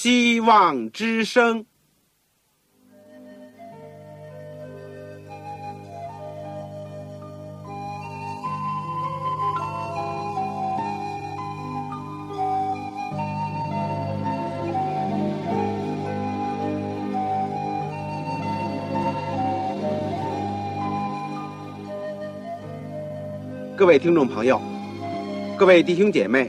希望之声。各位听众朋友，各位弟兄姐妹，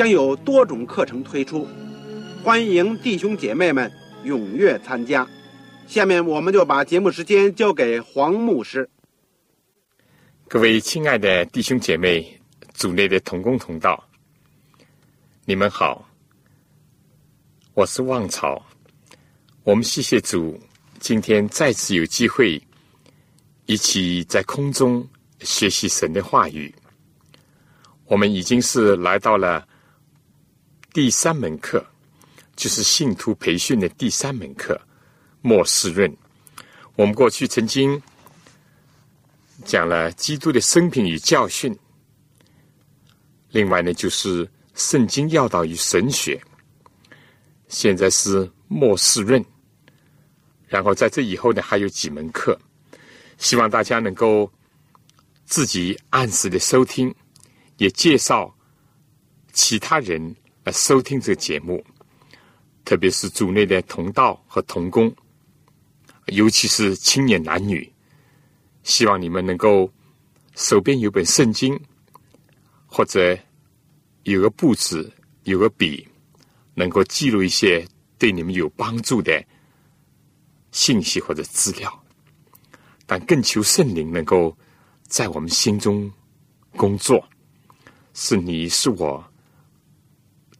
将有多种课程推出，欢迎弟兄姐妹们踊跃参加。下面我们就把节目时间交给黄牧师。各位亲爱的弟兄姐妹、组内的同工同道，你们好，我是旺草。我们谢谢主，今天再次有机会一起在空中。学习神的话语，我们已经是来到了第三门课，就是信徒培训的第三门课——末世论。我们过去曾经讲了基督的生平与教训，另外呢，就是圣经要道与神学。现在是末世论，然后在这以后呢，还有几门课，希望大家能够。自己按时的收听，也介绍其他人来收听这个节目，特别是组内的同道和同工，尤其是青年男女，希望你们能够手边有本圣经，或者有个簿子、有个笔，能够记录一些对你们有帮助的信息或者资料，但更求圣灵能够。在我们心中工作，是你是我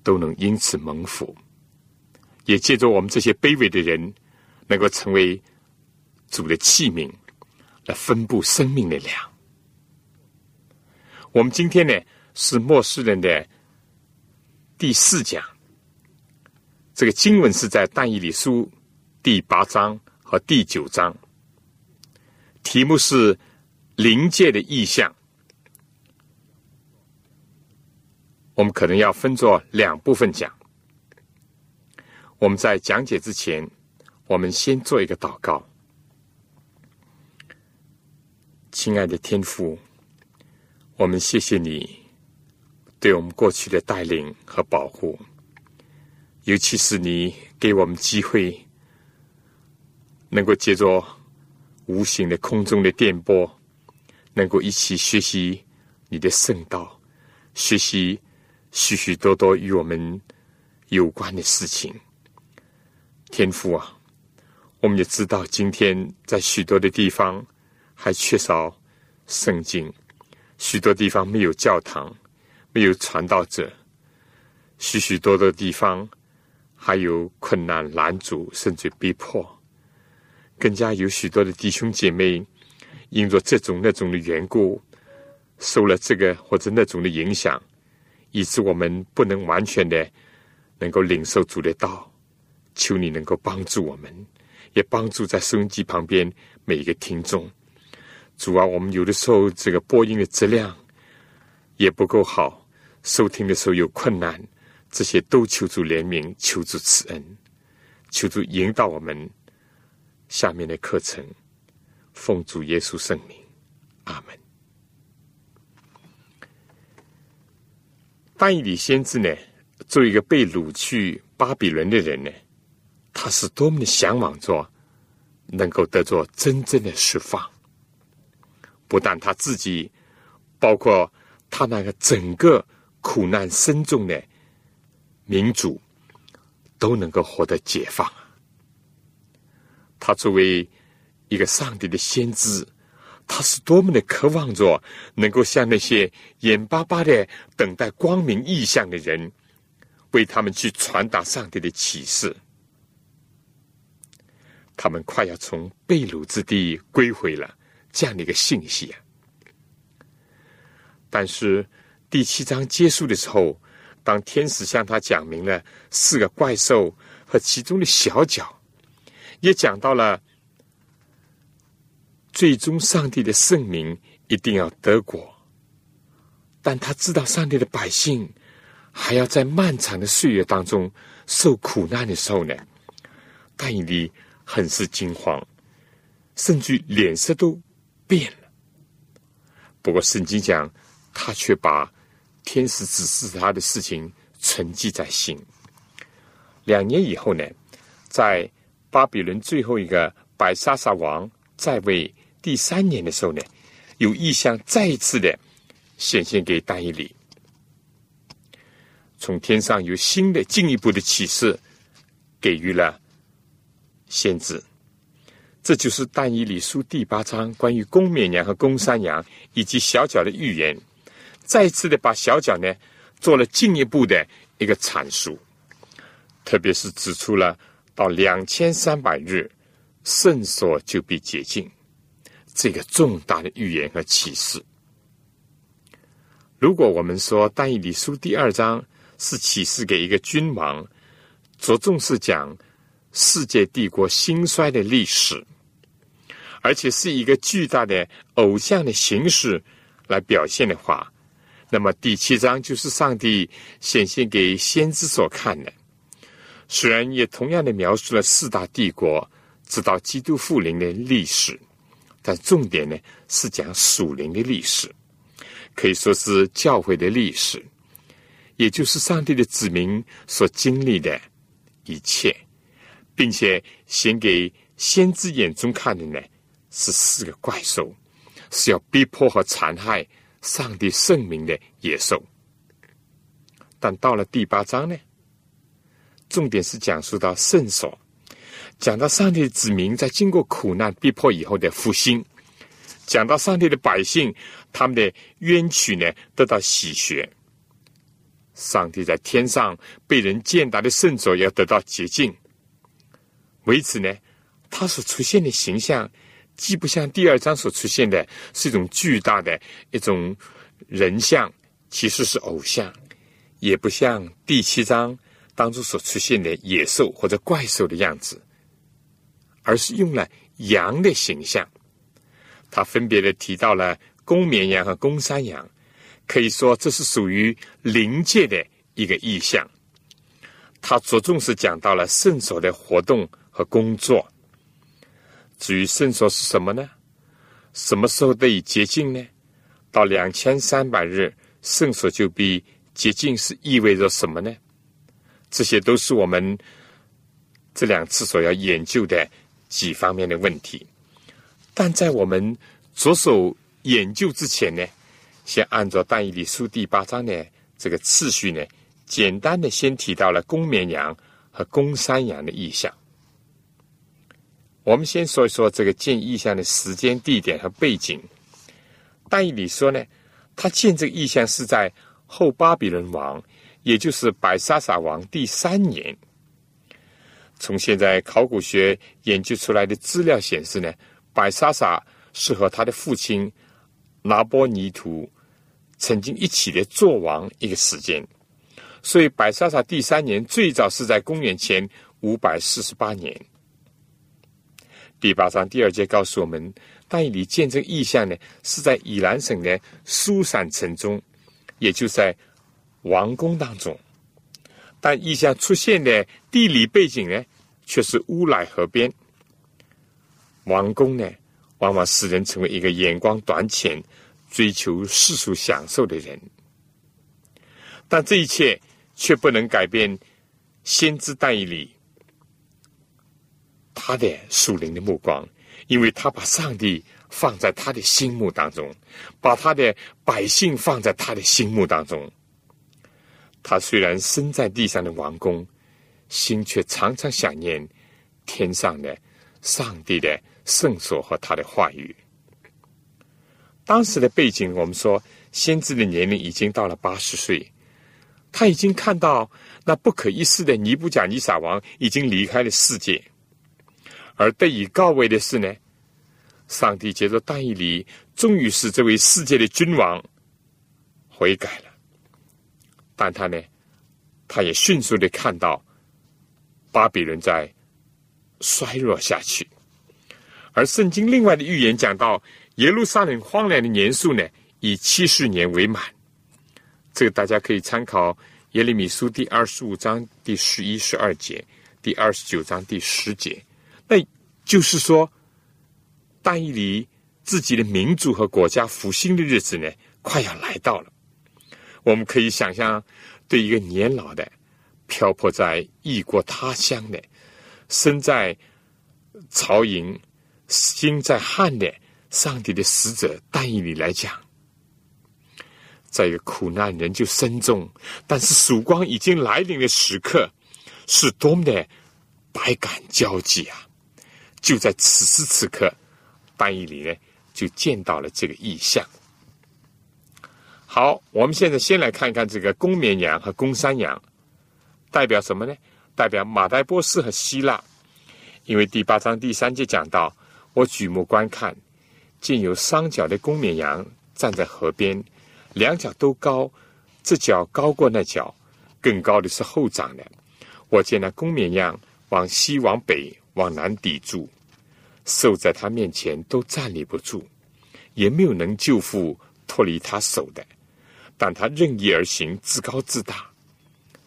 都能因此蒙福，也借着我们这些卑微的人，能够成为主的器皿，来分布生命的粮。我们今天呢是末世人的第四讲，这个经文是在但以理书第八章和第九章，题目是。临界的意象，我们可能要分作两部分讲。我们在讲解之前，我们先做一个祷告。亲爱的天父，我们谢谢你对我们过去的带领和保护，尤其是你给我们机会，能够借着无形的空中的电波。能够一起学习你的圣道，学习许许多多与我们有关的事情。天父啊，我们也知道，今天在许多的地方还缺少圣经，许多地方没有教堂，没有传道者，许许多多地方还有困难拦阻，甚至逼迫，更加有许多的弟兄姐妹。因着这种那种的缘故，受了这个或者那种的影响，以致我们不能完全的能够领受主的道。求你能够帮助我们，也帮助在收音机旁边每一个听众。主啊，我们有的时候这个播音的质量也不够好，收听的时候有困难，这些都求助怜悯，求助慈恩，求助引导我们下面的课程。奉主耶稣圣名，阿门。但以理先知呢，作为一个被掳去巴比伦的人呢，他是多么的向往着能够得着真正的释放。不但他自己，包括他那个整个苦难深重的民族，都能够获得解放。他作为。一个上帝的先知，他是多么的渴望着能够向那些眼巴巴的等待光明意象的人，为他们去传达上帝的启示。他们快要从被掳之地归回了，这样的一个信息啊！但是第七章结束的时候，当天使向他讲明了四个怪兽和其中的小角，也讲到了最终上帝的圣名一定要得果，但他知道上帝的百姓还要在漫长的岁月当中受苦难的时候呢，但以理。很是惊慌，甚至脸色都变了。不过圣经讲，他却把天使指示他的事情存记在心。两年以后呢，在巴比伦最后一个白沙沙王在位第三年的时候呢，有意向再一次的显现给丹尼里，从天上有新的进一步的启示给予了。先知，这就是《但以理书》第八章关于公绵羊和公山羊以及小脚的预言，再次的把小脚呢做了进一步的一个阐述，特别是指出了到两千三百日圣所就被解禁这个重大的预言和启示。如果我们说《但以理书》第二章是启示给一个君王，着重是讲。世界帝国兴衰的历史，而且是一个巨大的偶像的形式来表现的话，那么第七章就是上帝显现给先知所看的。虽然也同样的描述了四大帝国直到基督复临的历史，但重点呢是讲属灵的历史，可以说是教会的历史，也就是上帝的子民所经历的一切。并且显给先知眼中看的呢，是四个怪兽，是要逼迫和残害上帝圣名的野兽。但到了第八章呢，重点是讲述到圣所，讲到上帝的子民在经过苦难逼迫以后的复兴，讲到上帝的百姓他们的冤屈呢得到洗学，上帝在天上被人践踏的圣所要得到洁净。为此呢，他所出现的形象，既不像第二章所出现的是一种巨大的一种人像，其实是偶像；也不像第七章当中所出现的野兽或者怪兽的样子，而是用了羊的形象。他分别的提到了公绵羊和公山羊，可以说这是属于灵界的一个意象。他着重是讲到了圣所的活动。和工作，至于圣所是什么呢？什么时候得以洁净呢？到两千三百日，圣所就必洁净，是意味着什么呢？这些都是我们这两次所要研究的几方面的问题。但在我们着手研究之前呢，先按照但以理书第八章的这个次序呢，简单的先提到了公绵羊和公山羊的意象。我们先说一说这个建意象的时间、地点和背景。但以理说呢，他建这个意象是在后巴比伦王，也就是白沙撒王第三年。从现在考古学研究出来的资料显示呢，白沙撒是和他的父亲拿波尼图曾经一起的做王一个时间，所以白沙撒第三年最早是在公元前五百四十八年。第八章第二节告诉我们，但以理见证意象呢，是在以兰省的苏散城中，也就在王宫当中。但意象出现的地理背景呢，却是乌来河边。王宫呢，往往使人成为一个眼光短浅、追求世俗享受的人。但这一切却不能改变先知但以理。他的属灵的目光，因为他把上帝放在他的心目当中，把他的百姓放在他的心目当中。他虽然身在地上的王宫，心却常常想念天上的上帝的圣所和他的话语。当时的背景，我们说先知的年龄已经到了八十岁，他已经看到那不可一世的尼布甲尼撒王已经离开了世界，而得以告慰的是呢，上帝借着但以理，终于使这位世界的君王悔改了。但他呢，他也迅速的看到巴比伦在衰弱下去，而圣经另外的预言讲到耶路撒冷荒凉的年数呢，以七十年为满。这个大家可以参考。耶利米书第二十五章第十一、十二节，第二十九章第十节，那就是说，但以理自己的民族和国家复兴的日子呢，快要来到了。我们可以想象，对一个年老的、漂泊在异国他乡的、身在曹营、心在汉的上帝的使者但以理来讲。在一个苦难仍旧深重，但是曙光已经来临的时刻，是多么的百感交集啊！就在此时此刻，班义里呢就见到了这个意象。好，我们现在先来看看这个公绵羊和公山羊，代表什么呢？代表马代波斯和希腊。因为第八章第三节讲到，我举目观看，见有双脚的公绵羊站在河边。两脚都高，这脚高过那脚，更高的是后长的。我见那公绵羊往西、往北、往南抵住，兽在他面前都站立不住，也没有能救父脱离他手的。但他任意而行，自高自大。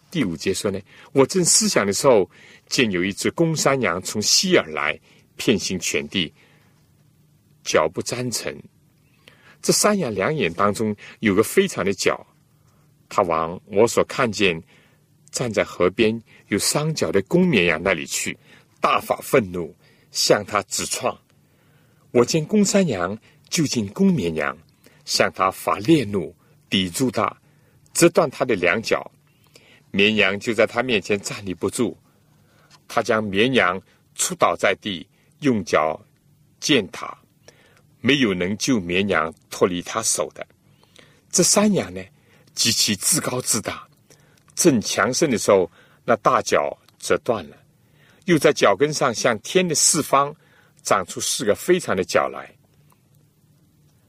第五节说呢，我正思想的时候，见有一只公山羊从西而来，遍行全地，脚不沾尘。这山羊两眼当中有个非常的角，他往我所看见站在河边有伤脚的公绵羊那里去，大发愤怒向他直撞。我见公山羊就近公绵羊，向他发烈怒，抵住他，折断他的两脚。绵羊就在他面前站立不住，他将绵羊出倒在地，用脚践踏。没有能救绵羊脱离他手的，这山羊呢，极其自高自大，正强盛的时候，那大脚折断了，又在脚跟上向天的四方长出四个非常的脚来。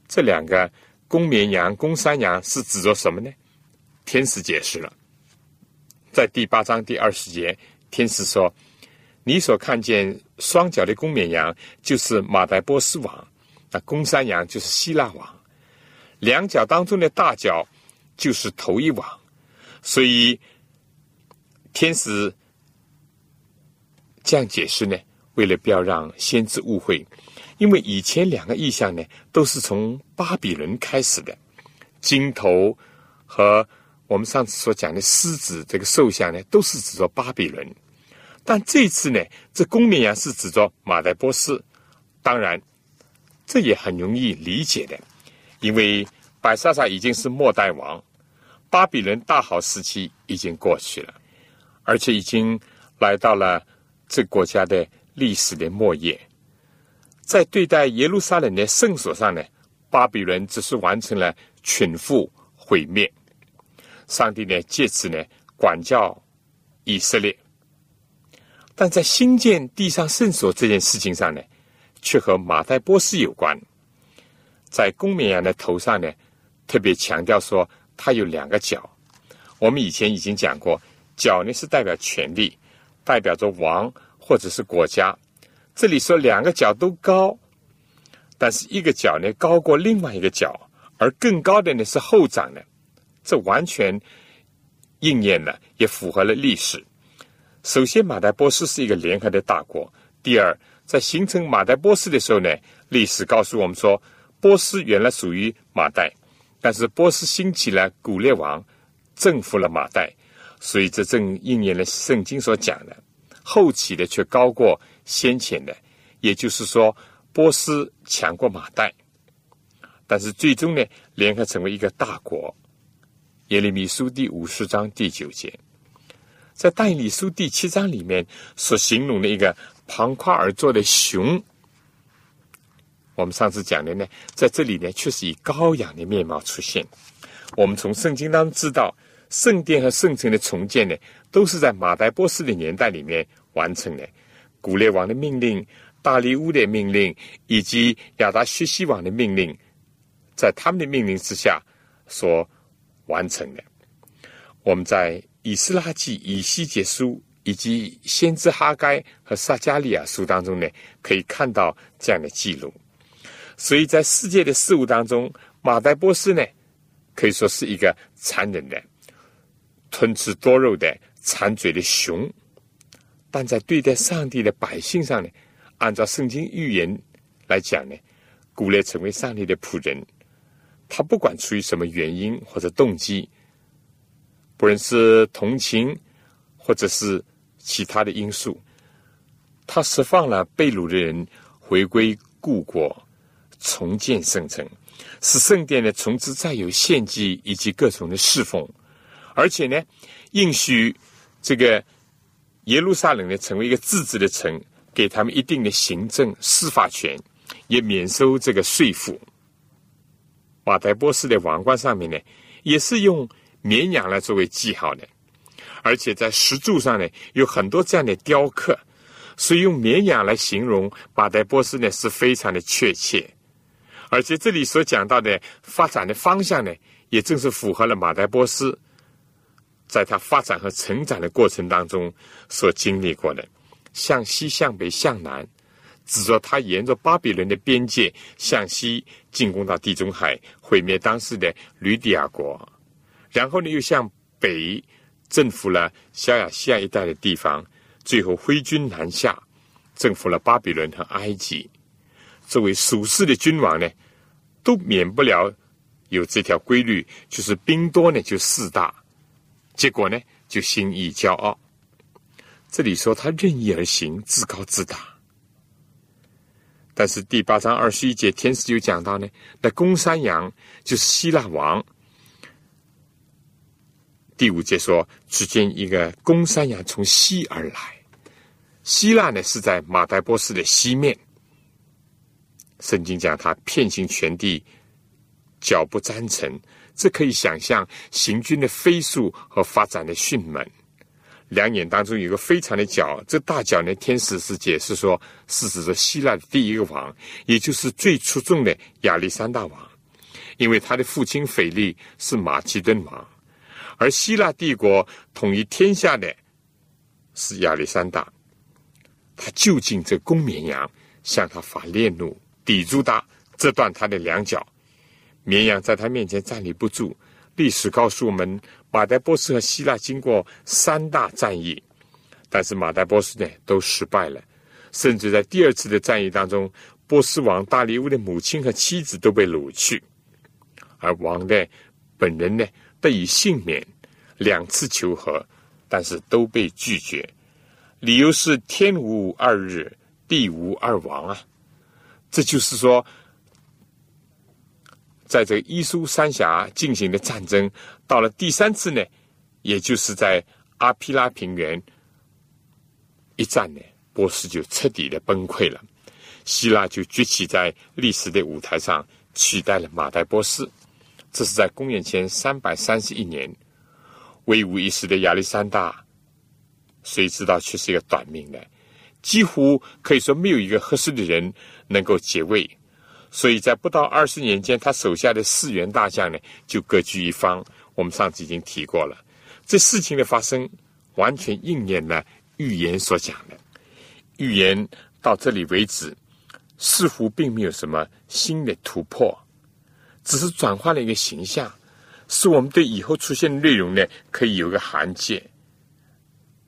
这两个公绵羊、公山羊是指着什么呢？天使解释了，在第八章第二十节，天使说：“你所看见双脚的公绵羊，就是马代波斯王。”那公山羊就是希腊王，两脚当中的大脚就是头一王，所以天使这样解释呢，为了不要让先知误会，因为以前两个意象呢都是从巴比伦开始的，金头和我们上次所讲的狮子这个兽像呢都是指着巴比伦，但这次呢，这公绵羊是指着马代波斯，当然。这也很容易理解的，因为百沙撒已经是末代王，巴比伦大好时期已经过去了，而且已经来到了这国家的历史的末叶。在对待耶路撒冷的圣所上呢，巴比伦只是完成了群覆毁灭。上帝呢借此呢管教以色列，但在新建地上圣所这件事情上呢。却和马代波斯有关，在公绵羊的头上呢，特别强调说它有两个角。我们以前已经讲过，角呢是代表权力，代表着王或者是国家。这里说两个角都高，但是一个角呢高过另外一个角，而更高的呢是后长的，这完全应验了，也符合了历史。首先，马代波斯是一个联合的大国。第二。在形成马代波斯的时候呢，历史告诉我们说，波斯原来属于马代，但是波斯兴起了古列王，征服了马代，所以这正应验了圣经所讲的，后起的却高过先前的，也就是说，波斯强过马代，但是最终呢，联合成为一个大国。耶利米书第五十章第九节，在但以理书第七章里面所形容的一个。旁跨而坐的熊，我们上次讲的呢，在这里呢，却是以羔羊的面貌出现。我们从圣经当中知道，圣殿和圣城的重建呢，都是在马代波斯的年代里面完成的。古列王的命令、大利乌的命令以及亚达薛西王的命令，在他们的命令之下所完成的。我们在以斯拉记、以西结书以及先知哈该和撒加利亚书当中呢，可以看到这样的记录。所以在世界的事物当中，马代波斯呢，可以说是一个残忍的、吞吃多肉的、馋嘴的熊。但在对待上帝的百姓上呢，按照圣经预言来讲呢，古列成为上帝的仆人，他不管出于什么原因或者动机，不论是同情或者是其他的因素，他释放了被掳的人回归故国，重建圣城，使圣殿呢从此再有献祭以及各种的侍奉，而且呢，应许这个。耶路撒冷呢，成为一个自治的城，给他们一定的行政司法权，也免收这个税赋。马代波斯的王冠上面呢，也是用绵羊来作为记号的，而且在石柱上呢，有很多这样的雕刻，所以用绵羊来形容马代波斯呢，是非常的确切。而且这里所讲到的发展的方向呢，也正是符合了马代波斯。在他发展和成长的过程当中所经历过的，向西、向北、向南，指着他沿着巴比伦的边界向西进攻到地中海，毁灭当时的吕底亚国，然后呢又向北征服了小亚细亚一带的地方，最后挥军南下，征服了巴比伦和埃及。作为属世的君王呢，都免不了有这条规律，就是兵多呢就势大。结果呢，就心意骄傲。这里说他任意而行，自高自大。但是第八章二十一节，天使就讲到呢，那公山羊就是希腊王。第五节说，只见一个公山羊从西而来。希腊呢是在马代波斯的西面。圣经讲他遍行全地，脚不沾尘。这可以想象行军的飞速和发展的迅猛。两眼当中有个非常的角，这大角呢，天使是解释说，是指着希腊的第一个王，也就是最出众的亚历山大王，因为他的父亲腓力是马其顿王，而希腊帝国统一天下的是亚历山大。他就近这公绵羊，向他发烈怒，抵住他，折断他的两脚。绵羊在他面前站立不住。历史告诉我们，马代波斯和希腊经过三大战役，但是马代波斯呢都失败了，甚至在第二次的战役当中，波斯王大利乌的母亲和妻子都被掳去，而王的本人呢得以幸免，两次求和，但是都被拒绝，理由是天无二日，地无二王啊，这就是说。在这个伊苏三峡进行的战争，到了第三次呢，也就是在阿皮拉平原一战呢，波斯就彻底的崩溃了，希腊就崛起在历史的舞台上，取代了马代波斯。这是在公元前三百三十一年，威武一时的亚历山大，谁知道却是一个短命的，几乎可以说没有一个合适的人能够接位。所以在不到二十年间，他手下的四员大将呢，就各据一方。我们上次已经提过了，这事情的发生完全应验了预言所讲的。预言到这里为止，似乎并没有什么新的突破，只是转换了一个形象，使我们对以后出现的内容呢，可以有个函界。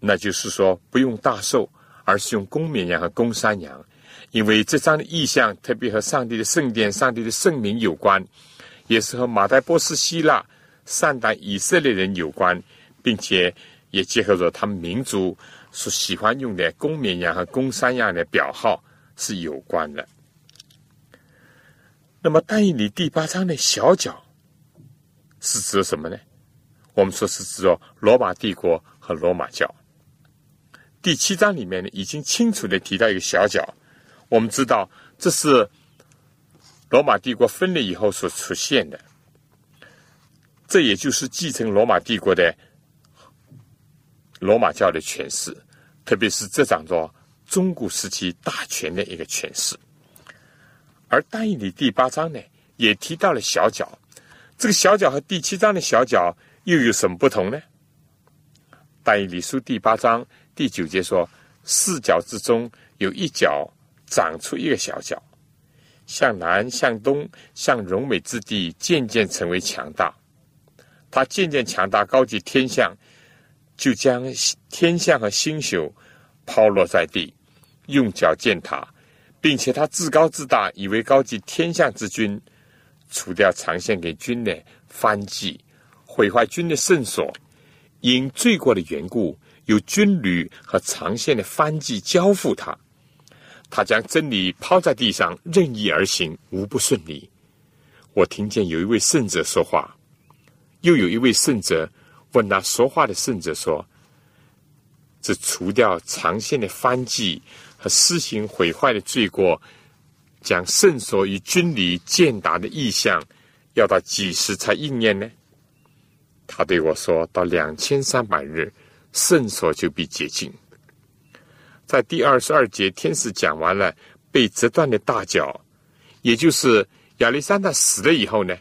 那就是说，不用大寿，而是用公绵羊和公山羊。因为这张的意象特别和上帝的圣殿、上帝的圣名有关，也是和马代波斯、希腊、善待以色列人有关，并且也结合着他们民族所喜欢用的公绵羊和公山羊的表号是有关的。那么，但以理第八章的小角是指什么呢？我们说是指着罗马帝国和罗马教。第七章里面呢，已经清楚的提到一个小角。我们知道，这是罗马帝国分裂以后所出现的，这也就是继承罗马帝国的罗马教的权势，特别是这掌着中古时期大权的一个权势。而但以理第八章呢，也提到了小角，这个小角和第七章的小角又有什么不同呢？但以理书第八章第九节说：“四角之中有一角长出一个小角，向南、向东、向荣美之地，渐渐成为强大。他渐渐强大，高级天象，就将天象和星宿抛落在地，用脚践踏。”并且他自高自大，以为高级天象之君，除掉长线给君的藩祭，毁坏君的圣所，因罪过的缘故，有军旅和长线的藩祭交付他，他将真理抛在地上，任意而行，无不顺利。我听见有一位圣者说话，又有一位圣者问那说话的圣者说：“这除掉长线的藩祭。”和施行毁坏的罪过，将圣所与军礼践达的意象，要到几时才应验呢？他对我说：“到两千三百日，圣所就必洁净。”在第二十二节，天使讲完了被折断的大脚，也就是亚历山大死了以后呢，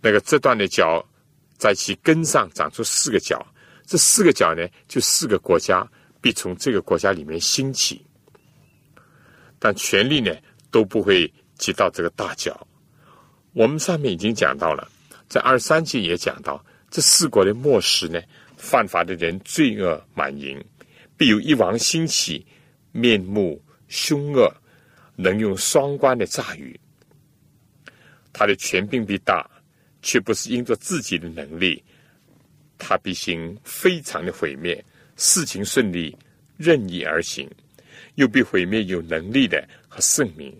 那个折断的脚在其根上长出四个角，这四个角呢，就四个国家。必从这个国家里面兴起，但权力呢都不会及到这个大脚。我们上面已经讲到了，在二十三节也讲到，这四国的末时呢，犯法的人罪恶满盈，必有一王兴起，面目凶恶，能用双关的诈语。他的权柄必大，却不是因着自己的能力，他必行非常的毁灭。事情顺利，任意而行，又必毁灭有能力的和圣明。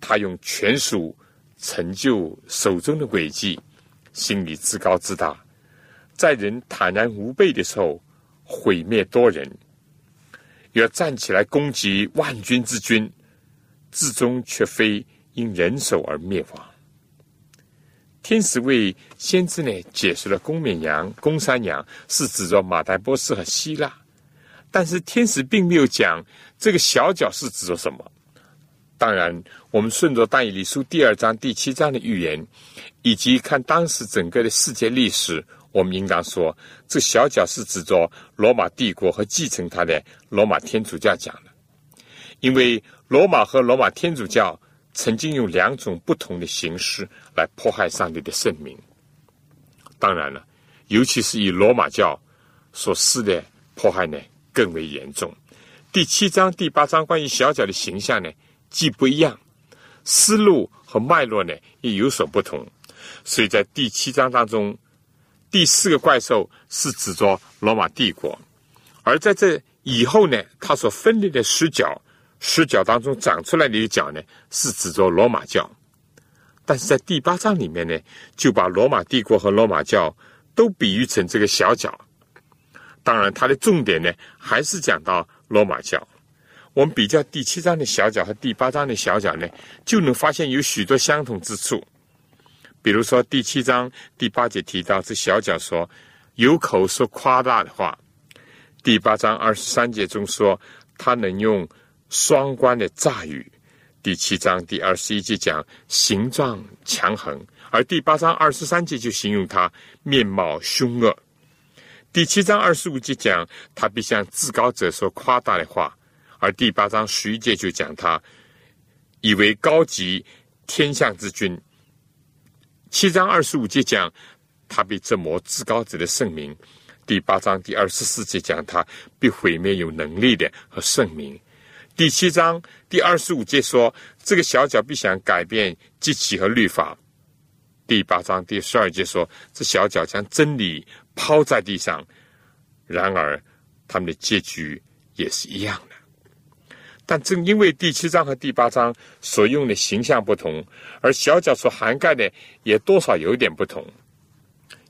他用权术成就手中的诡计，心里自高自大，在人坦然无备的时候毁灭多人，要站起来攻击万军之君，至终却非因人手而灭亡。天使为先知呢解释了公绵羊、公山羊是指着马代波斯和希腊，但是天使并没有讲这个小角是指着什么。当然，我们顺着但以理书第二章、第七章的预言，以及看当时整个的世界历史，我们应当说，这小角是指着罗马帝国和继承他的罗马天主教讲的，因为罗马和罗马天主教。曾经用两种不同的形式来迫害上帝的圣名。当然了，尤其是以罗马教所施的迫害呢，更为严重。第七章、第八章关于小角的形象呢，既不一样，思路和脉络呢也有所不同。所以在第七章当中，第四个怪兽是指着罗马帝国，而在这以后呢，它所分裂的十角。十角当中长出来的一角呢，是指着罗马教，但是在第八章里面呢，就把罗马帝国和罗马教都比喻成这个小角。当然，它的重点呢，还是讲到罗马教。我们比较第七章的小角和第八章的小角呢，就能发现有许多相同之处。比如说，第七章第八节提到这小角说有口说夸大的话；第八章二十三节中说他能用。双关的诈语，第七章第二十一节讲形状强横，而第八章二十三节就形容他面貌凶恶。第七章二十五节讲他必向至高者说夸大的话，而第八章十一节就讲他以为高级天象之君。七章二十五节讲他被折磨至高者的圣名，第八章第二十四节讲他被毁灭有能力的和圣名。第七章第二十五节说，这个小角必想改变机器和律法。第八章第十二节说，这小角将真理抛在地上。然而，他们的结局也是一样的。但正因为第七章和第八章所用的形象不同，而小角所涵盖的也多少有点不同，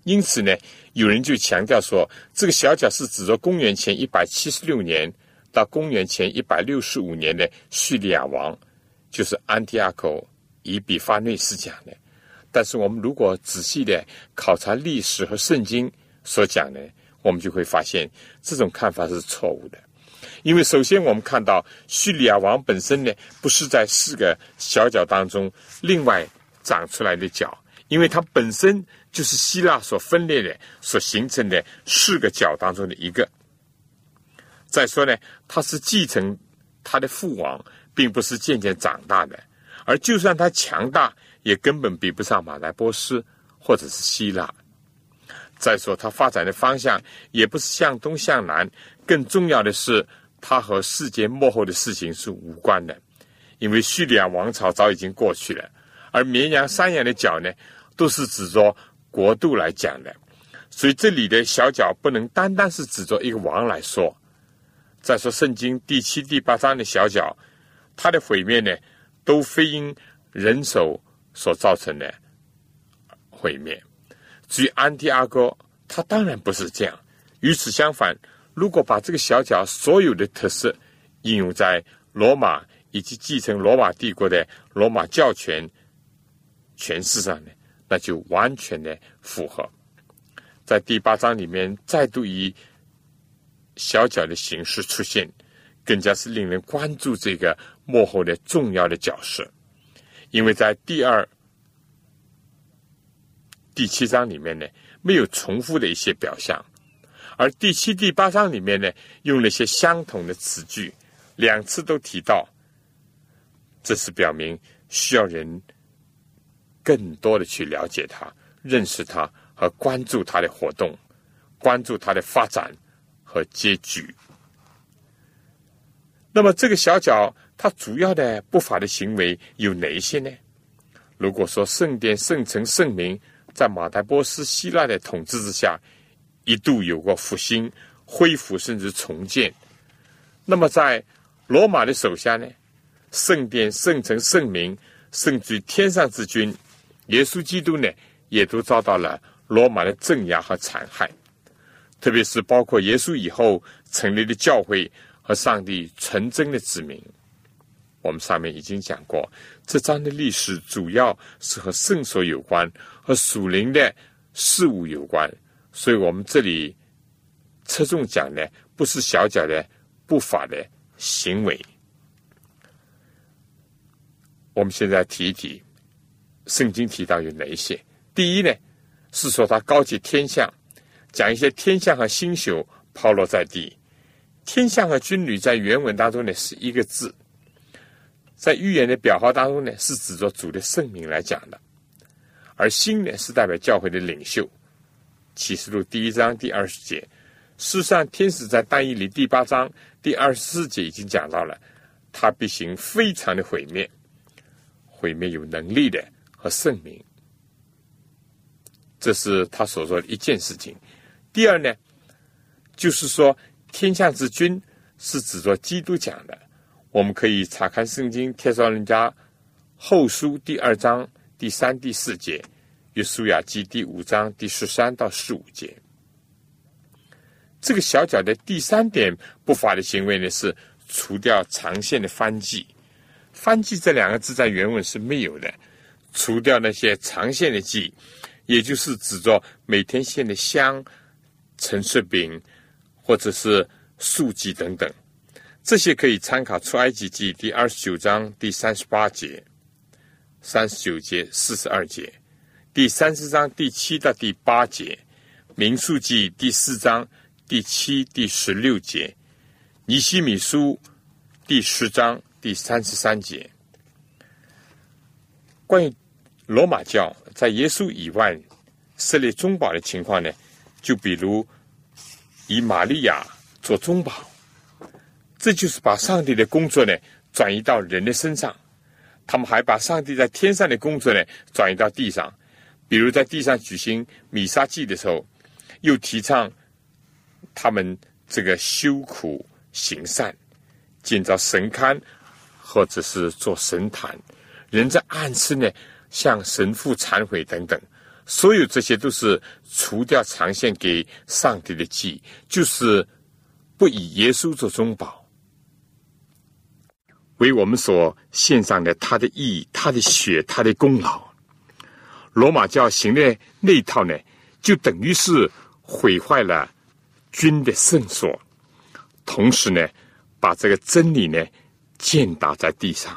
因此呢，有人就强调说，这个小角是指着公元前一百七十六年。到公元前一百六十五年的叙利亚王，就是安提阿口以比发内斯讲的。但是我们如果仔细的考察历史和圣经所讲的，我们就会发现这种看法是错误的。因为首先我们看到叙利亚王本身呢，不是在四个小角当中另外长出来的角，因为它本身就是希腊所分裂的、所形成的四个角当中的一个。再说呢，他是继承他的父王，并不是渐渐长大的，而就算他强大，也根本比不上马来波斯或者是希腊。再说他发展的方向也不是向东向南，更重要的是。它和世界末后的事情是无关的，因为叙利亚王朝早已经过去了，而绵羊、山羊的角呢，都是指着国度来讲的，所以这里的小角不能单单是指着一个王来说。再说圣经第七、第八章的小角，它的毁灭呢，都非因人手所造成的毁灭。至于安提阿哥，他当然不是这样，与此相反。如果把这个小角所有的特色应用在罗马以及继承罗马帝国的罗马教权权势上呢，那就完全的符合。在第八章里面，再度以小角的形式出现，更加是令人关注这个幕后的重要的角色。因为在第二、第七章里面呢，没有重复的一些表象。而第七、第八章里面呢，用了些相同的词句，两次都提到，这是表明需要人更多的去了解他、认识他和关注他的活动，关注他的发展和结局。那么，这个小角他主要的不法的行为有哪一些呢？如果说圣殿、圣城、圣名在马代波斯、希腊的统治之下。一度有过复兴、恢复甚至重建。那么，在罗马的手下呢，圣殿、圣城、圣名，甚至天上之君耶稣基督呢，也都遭到了罗马的镇压和残害。特别是包括耶稣以后成立的教会和上帝纯真的子民。我们上面已经讲过，这章的历史主要是和圣所有关，和属灵的事物有关。所以我们这里侧重讲的不是小脚的不法的行为。我们现在提一提，圣经提到有哪一些？第一呢，是说他高举天象，讲一些天象和星宿抛落在地。天象和军旅在原文当中呢是一个字，在预言的表号当中呢是指着主的圣名来讲的，而星呢是代表教会的领袖。启示录第一章第二十节，世上，天使在单义里第八章第二十四节已经讲到了，他必行非常的毁灭，毁灭有能力的和圣明，这是他所说的一件事情。第二呢，就是说天下之君是指着基督讲的，我们可以查看圣经《帖撒人家后书》第二章第三、第四节。约书亚记第五章第十三到十五节，这个小角的第三点不法的行为呢，是除掉长线的翻记。翻记这两个字在原文是没有的，除掉那些长线的记，也就是指着每天献的香、陈设饼或者是素祭等等，这些可以参考出埃及记第二十九章第三十八节、三十九节、四十二节。第三十章第七到第八节，《民数记》第四章第七、第十六节，《尼西米书》第十章第三十三节。关于罗马教在耶稣以外设立中保的情况呢？就比如以玛利亚做中保，这就是把上帝的工作呢转移到人的身上。他们还把上帝在天上的工作呢转移到地上。比如在地上举行弥撒祭的时候，又提倡他们这个修苦行善，建造神龛，或者是做神坛。人在暗示呢，向神父忏悔等等。所有这些都是除掉长线给上帝的祭，就是不以耶稣做中保，为我们所献上的他的义、他的血、他的功劳。罗马教行的那一套呢，就等于是毁坏了君的圣所，同时呢，把这个真理呢践踏在地上。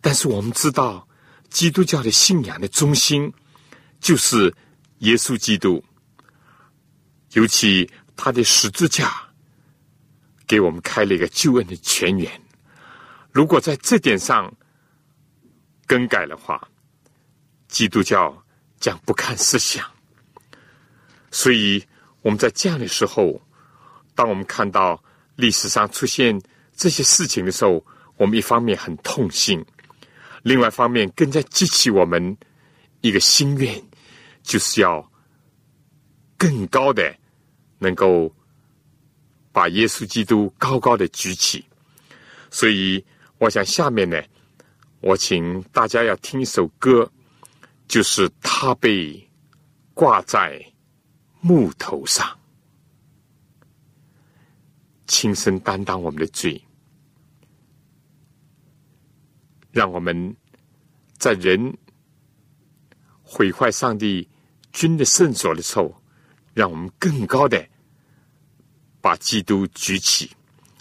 但是我们知道，基督教的信仰的中心就是耶稣基督，尤其他的十字架给我们开了一个救恩的泉源。如果在这点上更改的话，基督教将不堪设想。所以我们在这样的时候，当我们看到历史上出现这些事情的时候，我们一方面很痛心。另外一方面，更加激起我们一个心愿，就是要更高的能够把耶稣基督高高的举起。所以，我想下面呢，我请大家要听一首歌，就是他被挂在木头上，亲身担当我们的罪。让我们在人毁坏上帝君的圣所的时候，让我们更高的把基督举起，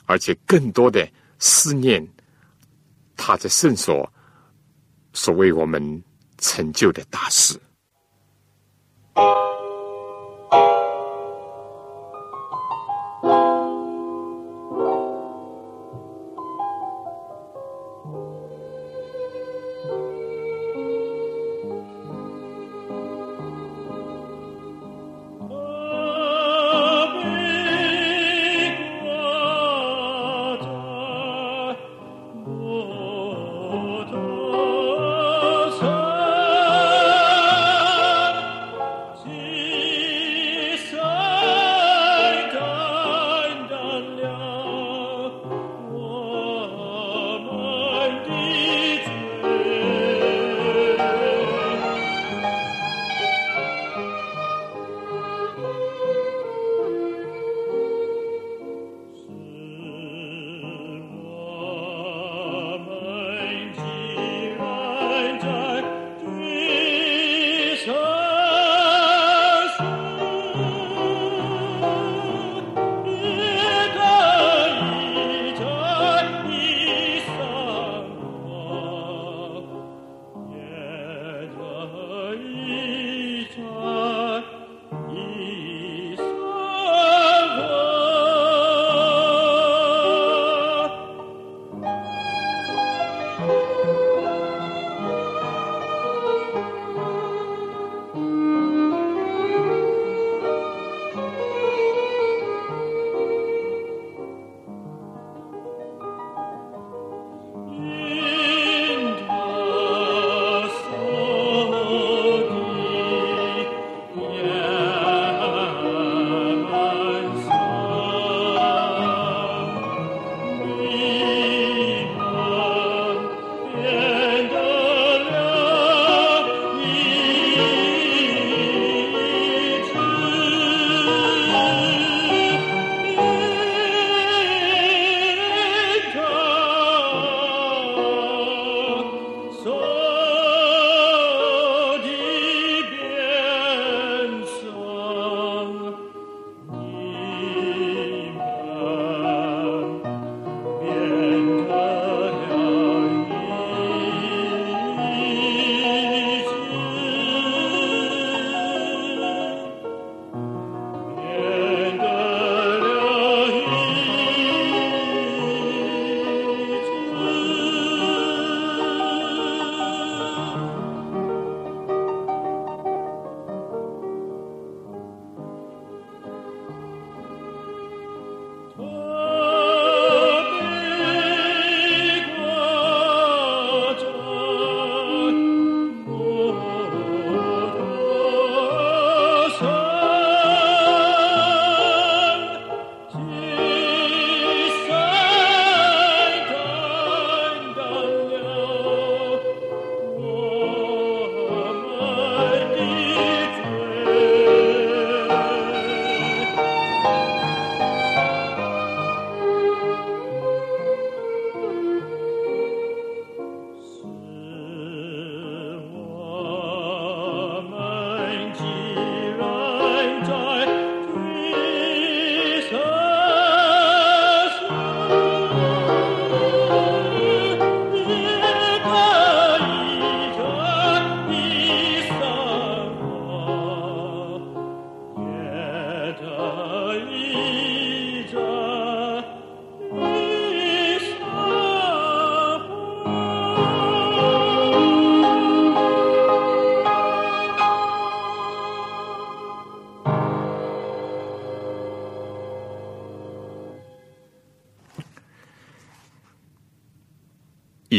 而且更多的思念他在圣所所为我们成就的大事。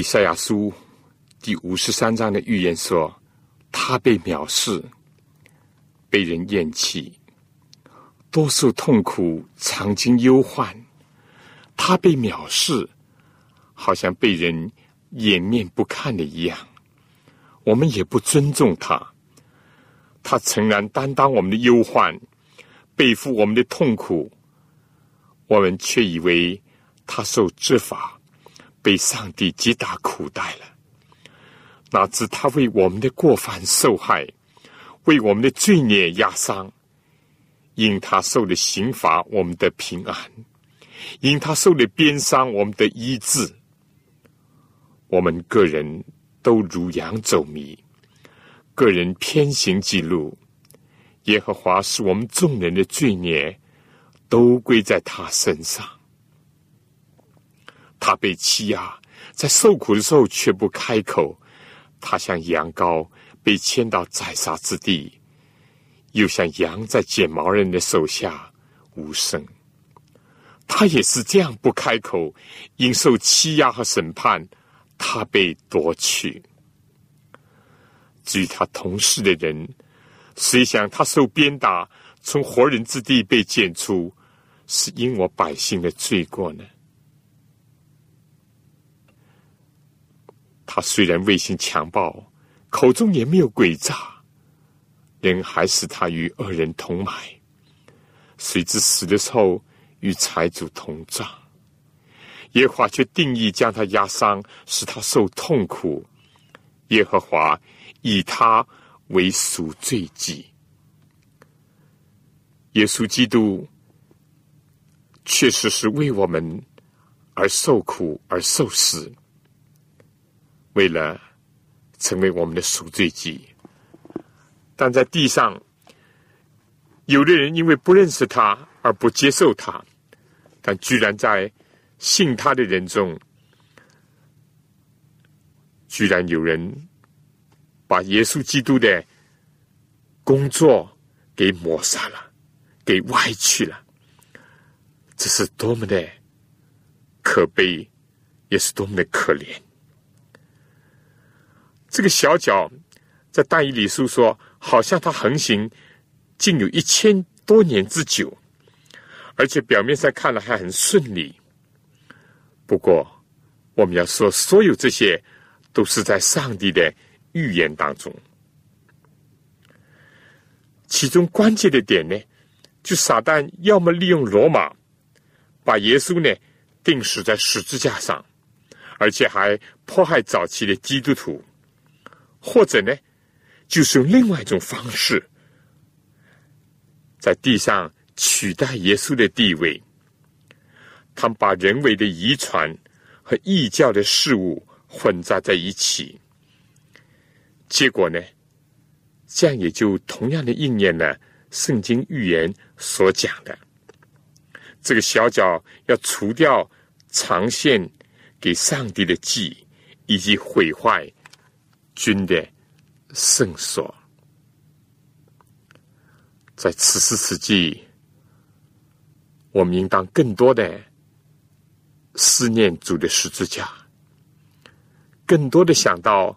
以赛亚书第五十三章的预言说：“他被藐视，被人厌弃，多受痛苦，常经忧患。他被藐视，好像被人掩面不看的一样。我们也不尊重他。他诚然担当我们的忧患，背负我们的痛苦，我们却以为他受执法。”被上帝极大苦待了，哪知他为我们的过犯受害，为我们的罪孽压伤。因他受的刑罚，我们的平安；因他受的鞭伤，我们的医治。我们个人都如羊走迷，个人偏行己路。耶和华是我们众人的罪孽都归在他身上。他被欺压，在受苦的时候却不开口；他像羊羔被牵到宰杀之地，又像羊在剪毛人的手下无声。他也是这样不开口，因受欺压和审判，他被夺去。至于他同事的人，谁想他受鞭打，从活人之地被剪出，是因我百姓的罪过呢？他虽然未行强暴，口中也没有诡诈，人还使他与恶人同埋，谁知死的时候与财主同葬。耶和华却定义将他压伤，使他受痛苦。耶和华以他为赎罪祭。耶稣基督确实是为我们而受苦而受死。为了成为我们的赎罪祭，但在地上，有的人因为不认识他而不接受他，但居然在信他的人中，居然有人把耶稣基督的工作给抹杀了，给歪曲了，这是多么的可悲，也是多么的可怜。这个小脚在大义里书说，好像它横行竟有一千多年之久，而且表面上看了还很顺利。不过，我们要说，所有这些都是在上帝的预言当中。其中关键的点呢，就撒旦要么利用罗马把耶稣呢钉死在十字架上，而且还迫害早期的基督徒。或者呢，就是用另外一种方式，在地上取代耶稣的地位。他们把人为的遗传和异教的事物混杂在一起，结果呢，这样也就同样的应验了圣经预言所讲的：这个小脚要除掉长线给上帝的祭，以及毁坏。军的圣所，在此时此际，我们应当更多的思念主的十字架，更多的想到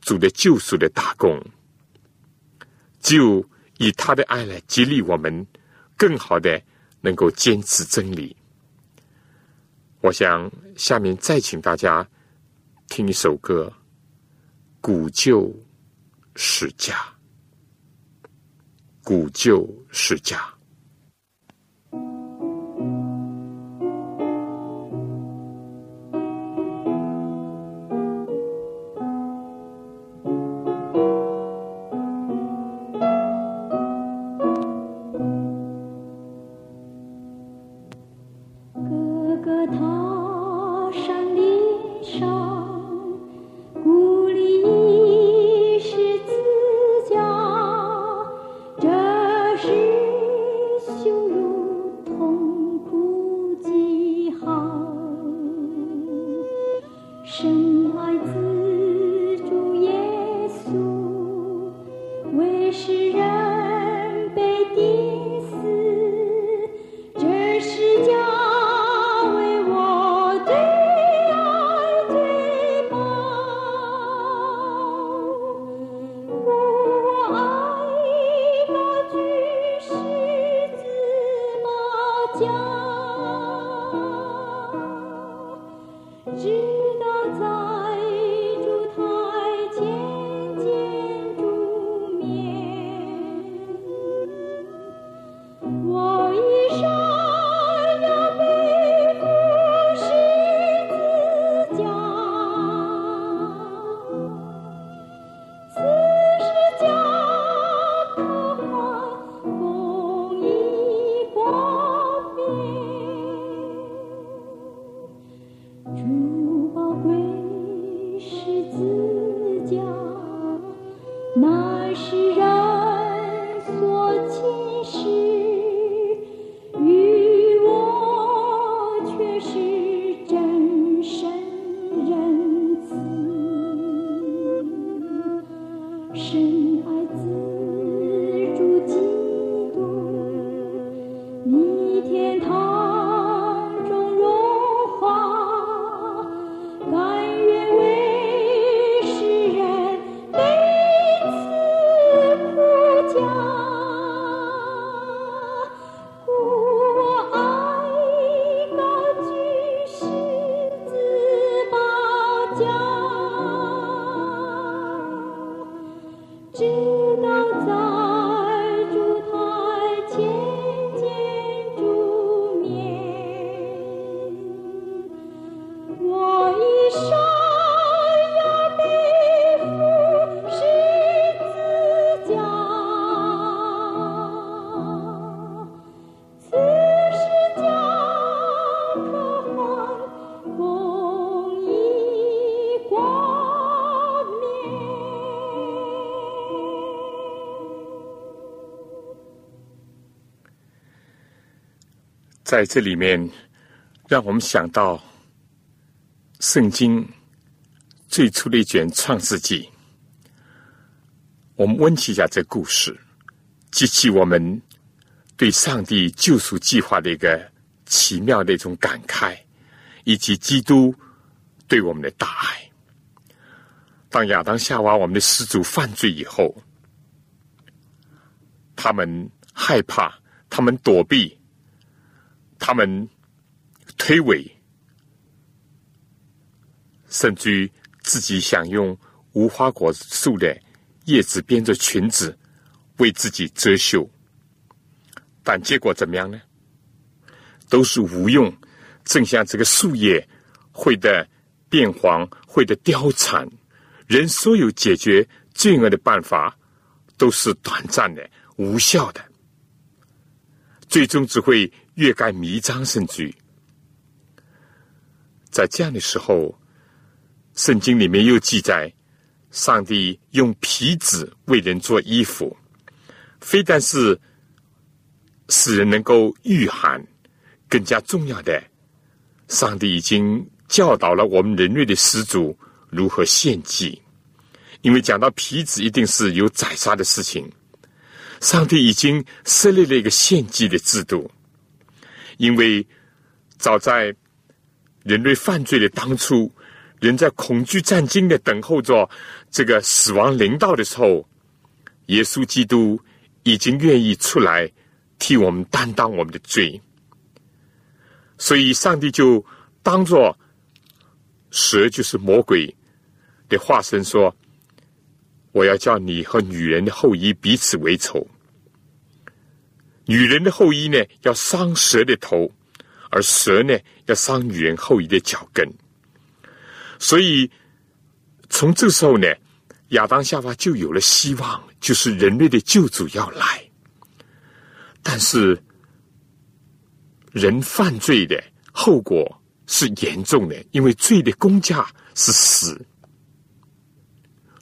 主的救赎的大功，只有以他的爱来激励我们，更好的能够坚持真理。我想下面再请大家听一首歌。古旧世家，古旧世家。在这里面，让我们想到圣经最初的一卷《创世纪》。我们温习一下这故事，激起我们对上帝救赎计划的一个奇妙的一种感慨，以及基督对我们的大爱。当亚当夏娃我们的始祖犯罪以后，他们害怕，他们躲避，他们推诿，甚至于自己想用无花果树的。叶子编着裙子为自己遮羞，但结果怎么样呢？都是无用。正像这个树叶会的变黄，会的凋残。人所有解决罪恶的办法都是短暂的、无效的，最终只会越盖弥彰。甚至在这样的时候，圣经里面又记载。上帝用皮子为人做衣服，非但是使人能够御寒，更加重要的，上帝已经教导了我们人类的始祖如何献祭。因为讲到皮子，一定是有宰杀的事情。上帝已经设立了一个献祭的制度，因为早在人类犯罪的当初。人在恐惧战惊的等候着这个死亡临到的时候，耶稣基督已经愿意出来替我们担当我们的罪，所以上帝就当作蛇就是魔鬼的化身说：“我要叫你和女人的后裔彼此为仇，女人的后裔呢要伤蛇的头，而蛇呢要伤女人后裔的脚跟。”所以，从这时候呢，亚当夏娃就有了希望，就是人类的救主要来。但是，人犯罪的后果是严重的，因为罪的公价是死。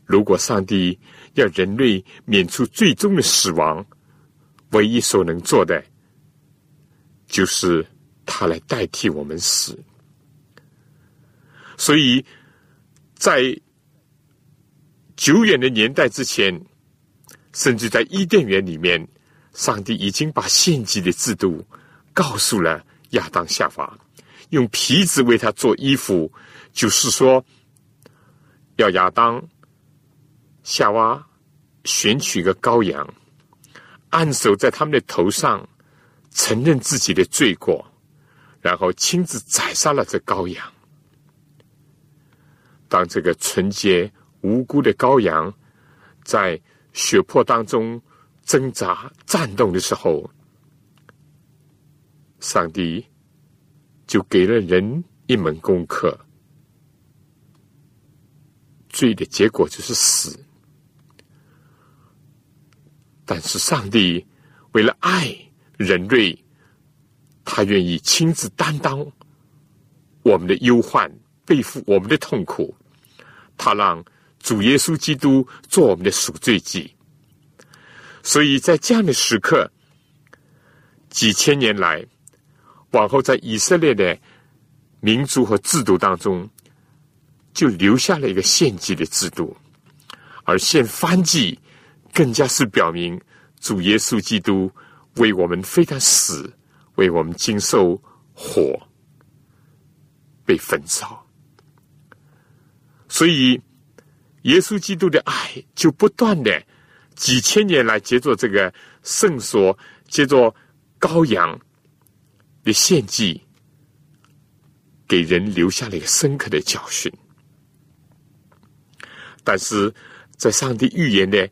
如果上帝要人类免除最终的死亡，唯一所能做的，就是他来代替我们死。所以，在久远的年代之前，甚至在伊甸园里面，上帝已经把献祭的制度告诉了亚当夏娃，用皮子为他做衣服，就是说，要亚当夏娃选取一个羔羊，按手在他们的头上，承认自己的罪过，然后亲自宰杀了这羔羊。当这个纯洁无辜的羔羊在血泊当中挣扎战动的时候，上帝就给了人一门功课：罪的结果就是死。但是上帝为了爱人类，他愿意亲自担当我们的忧患，背负我们的痛苦。他让主耶稣基督做我们的赎罪祭，所以在这样的时刻，几千年来，往后在以色列的民族和制度当中，就留下了一个献祭的制度，而献燔祭更加是表明主耶稣基督为我们非但死，为我们经受火被焚烧。所以，耶稣基督的爱就不断的几千年来，借着这个圣所，借着羔羊的献祭，给人留下了一个深刻的教训。但是在上帝预言的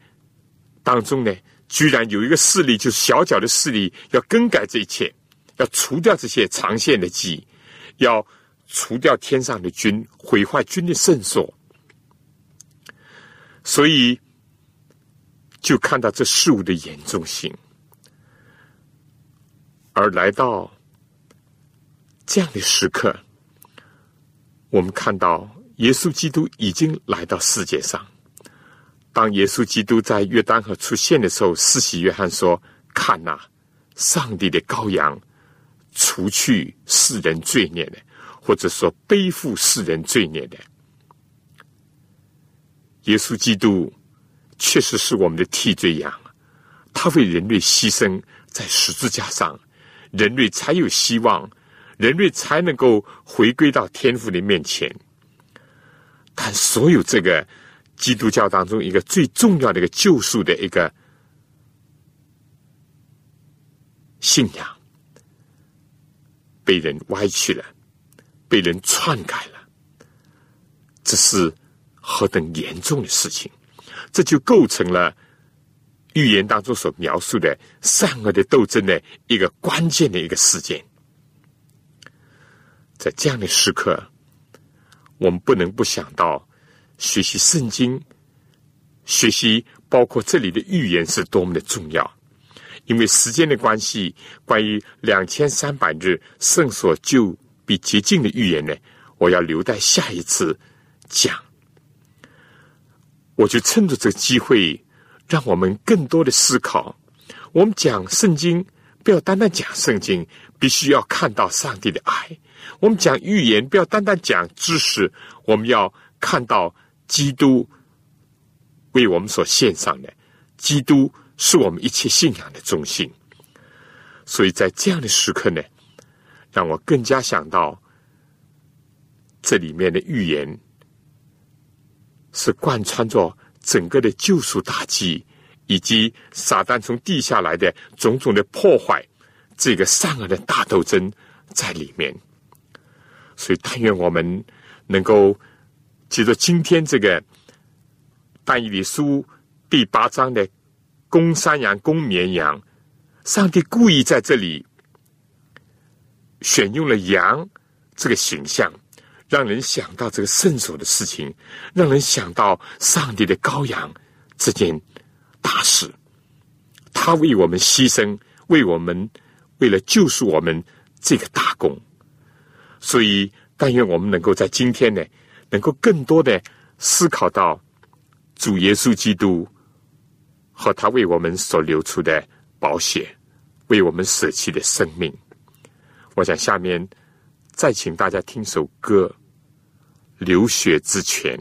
当中呢，居然有一个势力，就是小小的势力，要更改这一切，要除掉这些长线的祭，要。除掉天上的军，毁坏军的圣所，所以就看到这事物的严重性，而来到这样的时刻，我们看到耶稣基督已经来到世界上。当耶稣基督在约旦河出现的时候，四喜约翰说：“看呐，上帝的羔羊，除去世人罪孽的，或者说背负世人罪孽的。耶稣基督确实是我们的替罪羊，他为人类牺牲在十字架上，人类才有希望，人类才能够回归到天父的面前。但所有这个基督教当中一个最重要的一个救赎的一个信仰，被人歪曲了，被人篡改了，这是。何等严重的事情！这就构成了预言当中所描述的善恶的斗争的一个关键的一个事件。在这样的时刻，我们不能不想到学习圣经，学习包括这里的预言是多么的重要。因为时间的关系，关于两千三百日圣所就必洁净的预言呢，我要留待下一次讲。我就趁着这个机会，让我们更多的思考。我们讲圣经，不要单单讲圣经，必须要看到上帝的爱。我们讲预言，不要单单讲知识，我们要看到基督为我们所献上的。基督是我们一切信仰的中心。所以在这样的时刻呢，让我更加想到这里面的预言。是贯穿着整个的救赎大计，以及撒旦从地下来的种种的破坏，这个善恶的大斗争在里面。所以，但愿我们能够其实今天这个但以理书第八章的公山羊、公绵羊，上帝故意在这里选用了羊这个形象。让人想到这个圣所的事情，让人想到上帝的羔羊这件大事，他为我们牺牲，为我们为了救赎我们这个大功。所以，但愿我们能够在今天呢，能够更多的思考到主耶稣基督和他为我们所流出的宝血，为我们舍弃的生命。我想下面再请大家听首歌。流血之泉。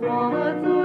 留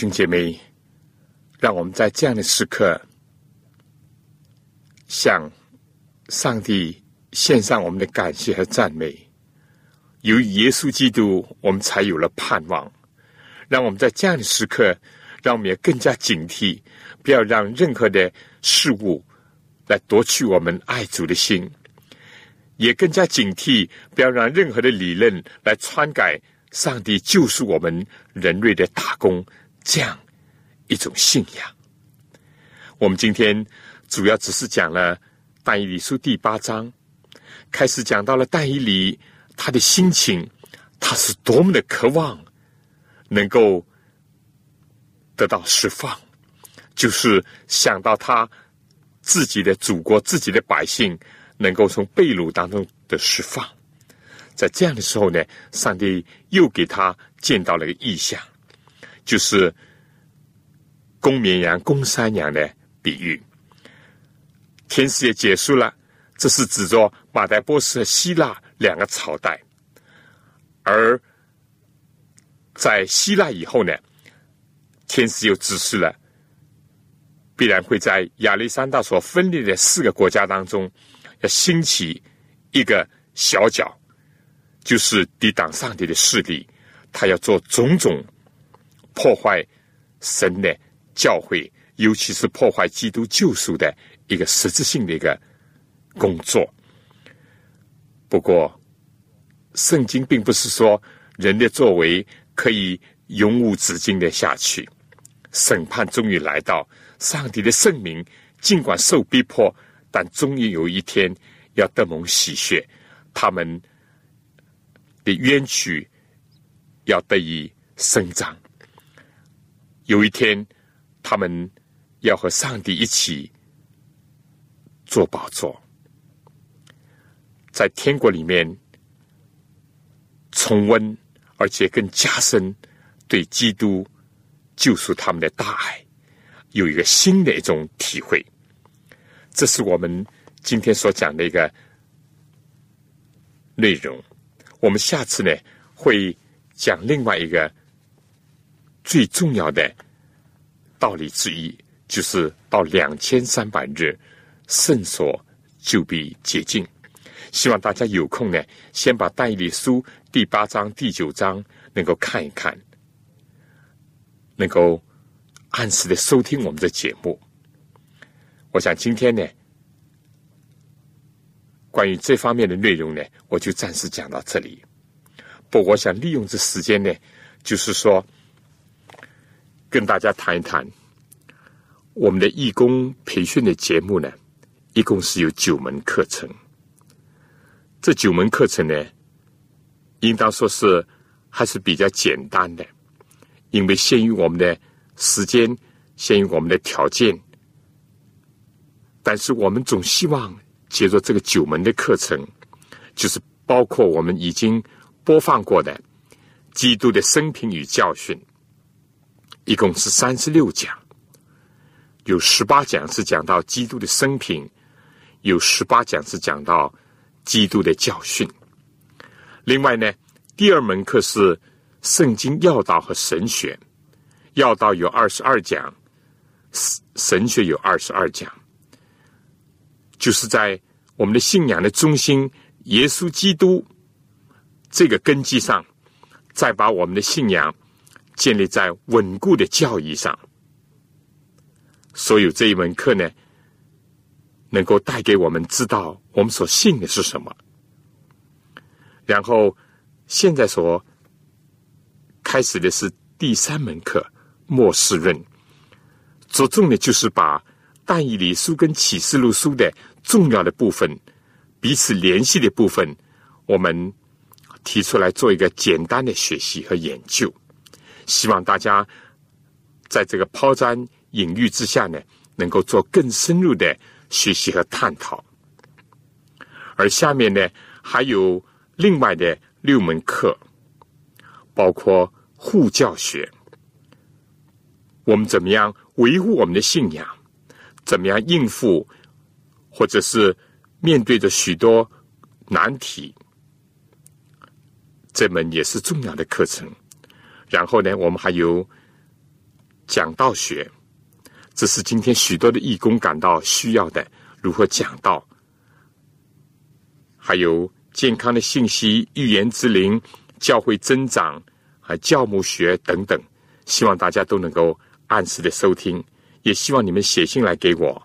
兄姐妹，让我们在这样的时刻，向上帝献上我们的感谢和赞美。由于耶稣基督，我们才有了盼望。让我们在这样的时刻，让我们也更加警惕，不要让任何的事物来夺去我们爱主的心；也更加警惕，不要让任何的理论来篡改上帝救赎我们人类的大功。这样一种信仰，我们今天主要只是讲了《但以理书》第八章，开始讲到了但以理他的心情，他是多么的渴望能够得到释放，就是想到他自己的祖国、自己的百姓能够从被掳当中的释放，在这样的时候呢，上帝又给他见到了个意象。就是公绵羊、公山羊的比喻。天使也结束了，这是指着马代波斯和希腊两个朝代。而在希腊以后呢，天使又指示了，必然会在亚历山大所分裂的四个国家当中，要兴起一个小角，就是抵挡上帝的势力，他要做种种。破坏神的教会，尤其是破坏基督救赎的一个实质性的一个工作。不过，圣经并不是说人的作为可以永无止境的下去。审判终于来到，上帝的圣名尽管受逼迫，但终于有一天要得蒙喜悦，他们的冤屈要得以伸张。有一天，他们要和上帝一起做宝座，在天国里面重温，而且更加深对基督救赎他们的大爱，有一个新的一种体会。这是我们今天所讲的一个内容。我们下次呢会讲另外一个。最重要的道理之一，就是到两千三百日，圣所就必洁净。希望大家有空呢，先把《但以理书》第八章、第九章能够看一看，能够按时的收听我们的节目。我想今天呢，关于这方面的内容呢，我就暂时讲到这里。不，我想利用这时间呢，就是说。跟大家谈一谈我们的义工培训的节目呢，一共是有九门课程。这九门课程呢，应当说是还是比较简单的，因为限于我们的时间，限于我们的条件。但是我们总希望接着这个九门的课程，就是包括我们已经播放过的基督的生平与教训。一共是三十六讲，有十八讲是讲到基督的生平，有十八讲是讲到基督的教训。另外呢，第二门课是圣经要道和神学，要道有二十二讲，神学有二十二讲，就是在我们的信仰的中心耶稣基督这个根基上，再把我们的信仰。建立在稳固的教义上，所有这一门课呢，能够带给我们知道我们所信的是什么。然后，现在所开始的是第三门课——末世论，着重的就是把但以理书跟启示录书的重要的部分、彼此联系的部分，我们提出来做一个简单的学习和研究。希望大家在这个抛砖引玉之下呢，能够做更深入的学习和探讨。而下面呢，还有另外的六门课，包括护教学，我们怎么样维护我们的信仰，怎么样应付或者是面对着许多难题，这门也是重要的课程。然后呢，我们还有讲道学，这是今天许多的义工感到需要的。如何讲道？还有健康的信息、预言之灵、教会增长、和教母学等等，希望大家都能够按时的收听。也希望你们写信来给我，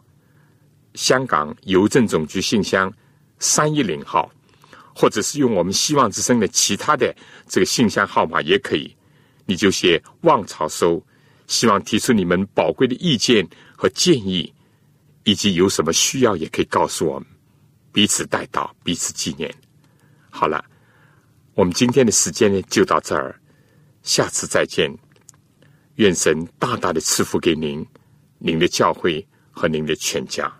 香港邮政总局信箱三一零号，或者是用我们希望之声的其他的这个信箱号码也可以。你就写望潮收，希望提出你们宝贵的意见和建议，以及有什么需要也可以告诉我们。彼此带到，彼此纪念。好了，我们今天的时间呢就到这儿，下次再见。愿神大大的赐福给您、您的教会和您的全家。